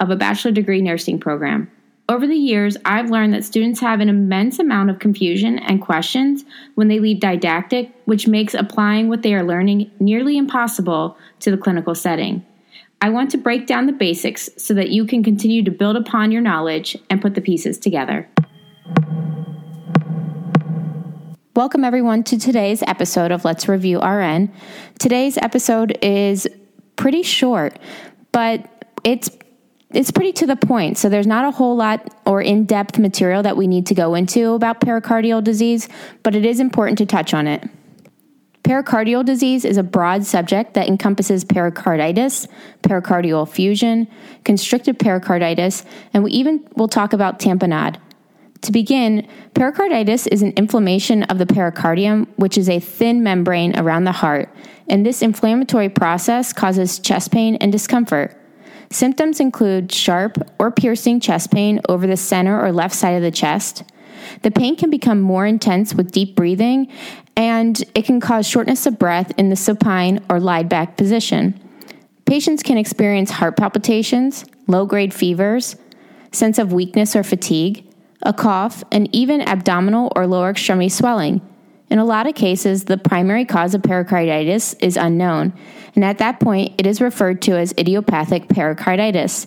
of a bachelor degree nursing program. Over the years, I've learned that students have an immense amount of confusion and questions when they leave didactic, which makes applying what they are learning nearly impossible to the clinical setting. I want to break down the basics so that you can continue to build upon your knowledge and put the pieces together. Welcome, everyone, to today's episode of Let's Review RN. Today's episode is pretty short, but it's it's pretty to the point. So there's not a whole lot or in-depth material that we need to go into about pericardial disease, but it is important to touch on it. Pericardial disease is a broad subject that encompasses pericarditis, pericardial effusion, constrictive pericarditis, and we even will talk about tamponade. To begin, pericarditis is an inflammation of the pericardium, which is a thin membrane around the heart, and this inflammatory process causes chest pain and discomfort. Symptoms include sharp or piercing chest pain over the center or left side of the chest. The pain can become more intense with deep breathing and it can cause shortness of breath in the supine or lied back position. Patients can experience heart palpitations, low grade fevers, sense of weakness or fatigue, a cough, and even abdominal or lower extremity swelling. In a lot of cases, the primary cause of pericarditis is unknown, and at that point, it is referred to as idiopathic pericarditis.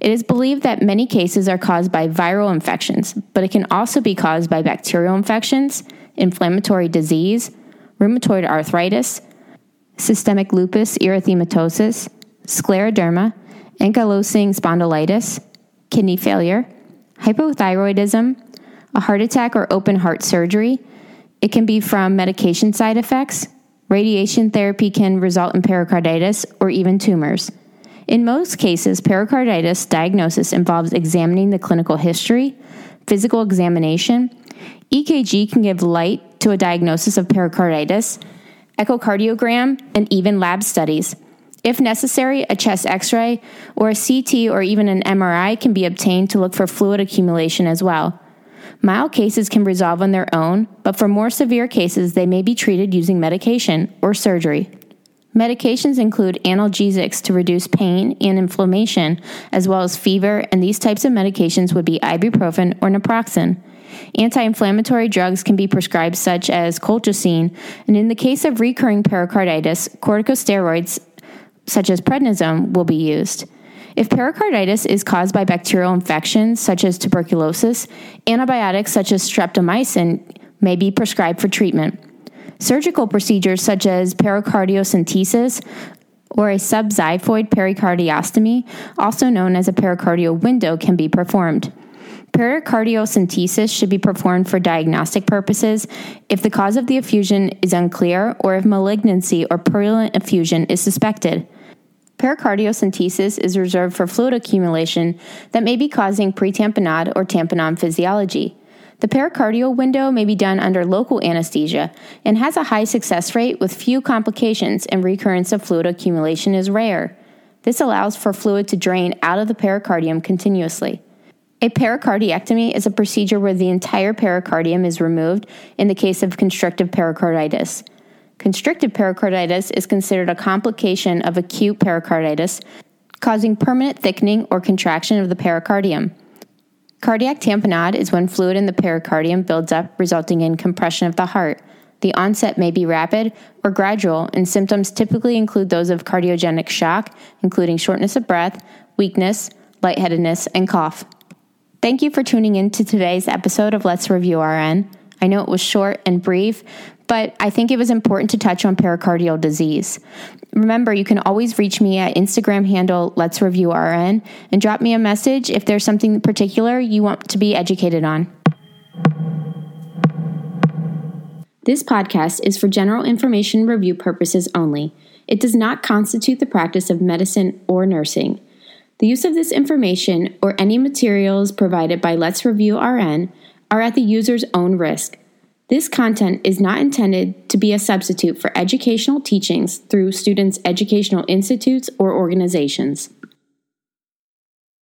It is believed that many cases are caused by viral infections, but it can also be caused by bacterial infections, inflammatory disease, rheumatoid arthritis, systemic lupus erythematosus, scleroderma, ankylosing spondylitis, kidney failure, hypothyroidism, a heart attack or open heart surgery. It can be from medication side effects. Radiation therapy can result in pericarditis or even tumors. In most cases, pericarditis diagnosis involves examining the clinical history, physical examination, EKG can give light to a diagnosis of pericarditis, echocardiogram, and even lab studies. If necessary, a chest x ray or a CT or even an MRI can be obtained to look for fluid accumulation as well. Mild cases can resolve on their own, but for more severe cases, they may be treated using medication or surgery. Medications include analgesics to reduce pain and inflammation, as well as fever, and these types of medications would be ibuprofen or naproxen. Anti inflammatory drugs can be prescribed, such as colchicine, and in the case of recurring pericarditis, corticosteroids, such as prednisone, will be used. If pericarditis is caused by bacterial infections, such as tuberculosis, antibiotics such as streptomycin may be prescribed for treatment. Surgical procedures such as pericardiocentesis or a subxiphoid pericardiostomy, also known as a pericardial window, can be performed. Pericardiocentesis should be performed for diagnostic purposes if the cause of the effusion is unclear or if malignancy or purulent effusion is suspected. Pericardiocentesis is reserved for fluid accumulation that may be causing pretamponade or tamponade physiology. The pericardial window may be done under local anesthesia and has a high success rate with few complications, and recurrence of fluid accumulation is rare. This allows for fluid to drain out of the pericardium continuously. A pericardiectomy is a procedure where the entire pericardium is removed in the case of constrictive pericarditis. Constrictive pericarditis is considered a complication of acute pericarditis, causing permanent thickening or contraction of the pericardium. Cardiac tamponade is when fluid in the pericardium builds up, resulting in compression of the heart. The onset may be rapid or gradual, and symptoms typically include those of cardiogenic shock, including shortness of breath, weakness, lightheadedness, and cough. Thank you for tuning in to today's episode of Let's Review RN. I know it was short and brief, but I think it was important to touch on pericardial disease. Remember, you can always reach me at Instagram handle Let's Review RN and drop me a message if there's something particular you want to be educated on. This podcast is for general information review purposes only. It does not constitute the practice of medicine or nursing. The use of this information or any materials provided by Let's Review RN are at the user's own risk. This content is not intended to be a substitute for educational teachings through students' educational institutes or organizations.